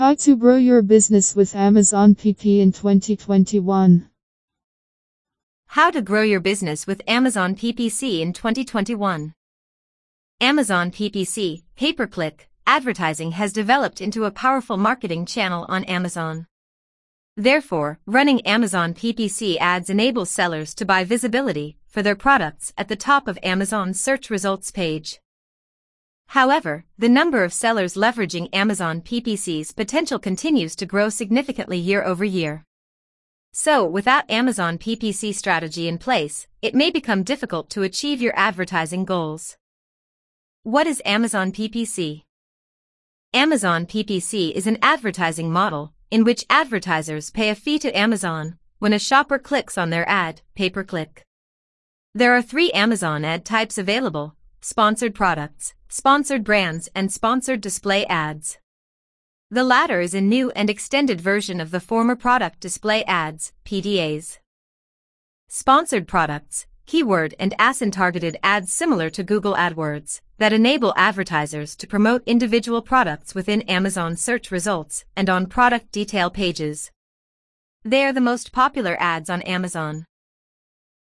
How to grow your business with Amazon PPC in 2021. How to grow your business with Amazon PPC in 2021. Amazon PPC, pay per click, advertising has developed into a powerful marketing channel on Amazon. Therefore, running Amazon PPC ads enables sellers to buy visibility for their products at the top of Amazon's search results page. However, the number of sellers leveraging Amazon PPC's potential continues to grow significantly year over year. So, without Amazon PPC strategy in place, it may become difficult to achieve your advertising goals. What is Amazon PPC? Amazon PPC is an advertising model in which advertisers pay a fee to Amazon when a shopper clicks on their ad, pay per click. There are three Amazon ad types available sponsored products, sponsored brands, and sponsored display ads. The latter is a new and extended version of the former product display ads, PDAs. Sponsored products, keyword and ASIN targeted ads similar to Google AdWords that enable advertisers to promote individual products within Amazon search results and on product detail pages. They are the most popular ads on Amazon.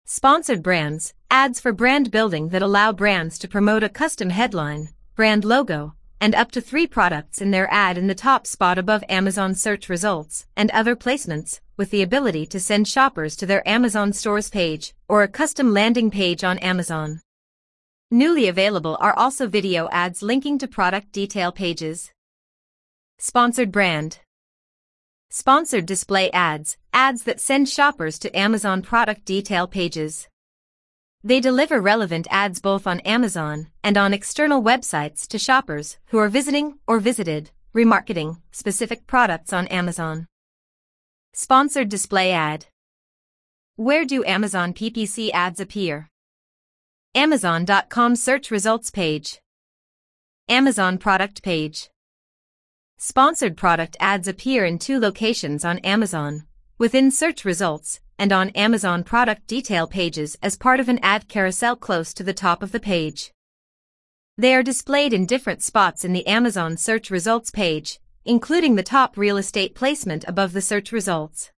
Sponsored brands, ads for brand building that allow brands to promote a custom headline, brand logo, and up to three products in their ad in the top spot above Amazon search results, and other placements, with the ability to send shoppers to their Amazon stores page or a custom landing page on Amazon. Newly available are also video ads linking to product detail pages. Sponsored brand. Sponsored display ads, ads that send shoppers to Amazon product detail pages. They deliver relevant ads both on Amazon and on external websites to shoppers who are visiting or visited, remarketing specific products on Amazon. Sponsored display ad. Where do Amazon PPC ads appear? Amazon.com search results page. Amazon product page. Sponsored product ads appear in two locations on Amazon, within search results, and on Amazon product detail pages as part of an ad carousel close to the top of the page. They are displayed in different spots in the Amazon search results page, including the top real estate placement above the search results.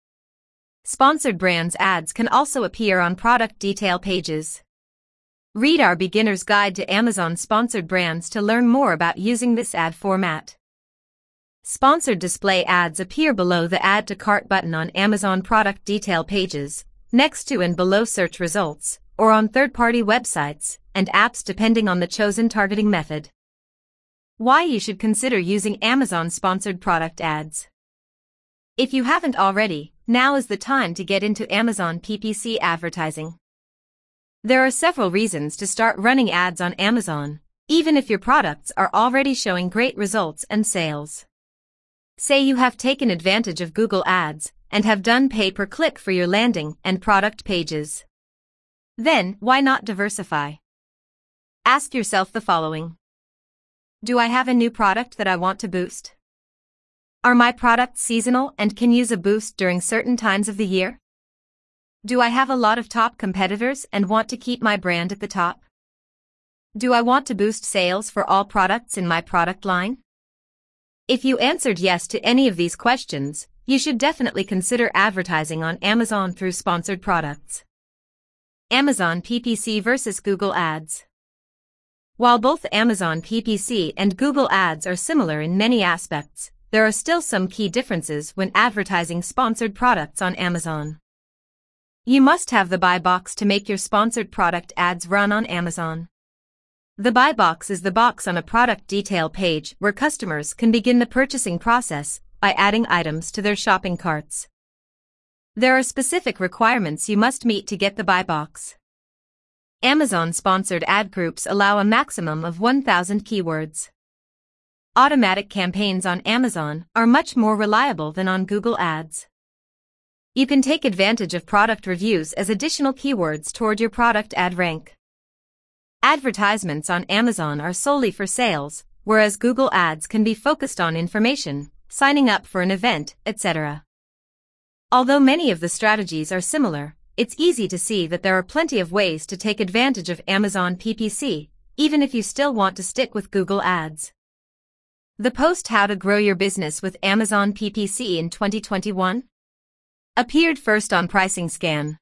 Sponsored brands ads can also appear on product detail pages. Read our beginner's guide to Amazon sponsored brands to learn more about using this ad format. Sponsored display ads appear below the Add to Cart button on Amazon product detail pages, next to and below search results, or on third-party websites and apps depending on the chosen targeting method. Why you should consider using Amazon sponsored product ads. If you haven't already, now is the time to get into Amazon PPC advertising. There are several reasons to start running ads on Amazon, even if your products are already showing great results and sales. Say you have taken advantage of Google Ads and have done pay per click for your landing and product pages. Then, why not diversify? Ask yourself the following Do I have a new product that I want to boost? Are my products seasonal and can use a boost during certain times of the year? Do I have a lot of top competitors and want to keep my brand at the top? Do I want to boost sales for all products in my product line? If you answered yes to any of these questions, you should definitely consider advertising on Amazon through sponsored products. Amazon PPC versus Google Ads. While both Amazon PPC and Google Ads are similar in many aspects, there are still some key differences when advertising sponsored products on Amazon. You must have the buy box to make your sponsored product ads run on Amazon. The buy box is the box on a product detail page where customers can begin the purchasing process by adding items to their shopping carts. There are specific requirements you must meet to get the buy box. Amazon sponsored ad groups allow a maximum of 1,000 keywords. Automatic campaigns on Amazon are much more reliable than on Google Ads. You can take advantage of product reviews as additional keywords toward your product ad rank. Advertisements on Amazon are solely for sales, whereas Google Ads can be focused on information, signing up for an event, etc. Although many of the strategies are similar, it's easy to see that there are plenty of ways to take advantage of Amazon PPC, even if you still want to stick with Google Ads. The post How to Grow Your Business with Amazon PPC in 2021 appeared first on Pricing Scan.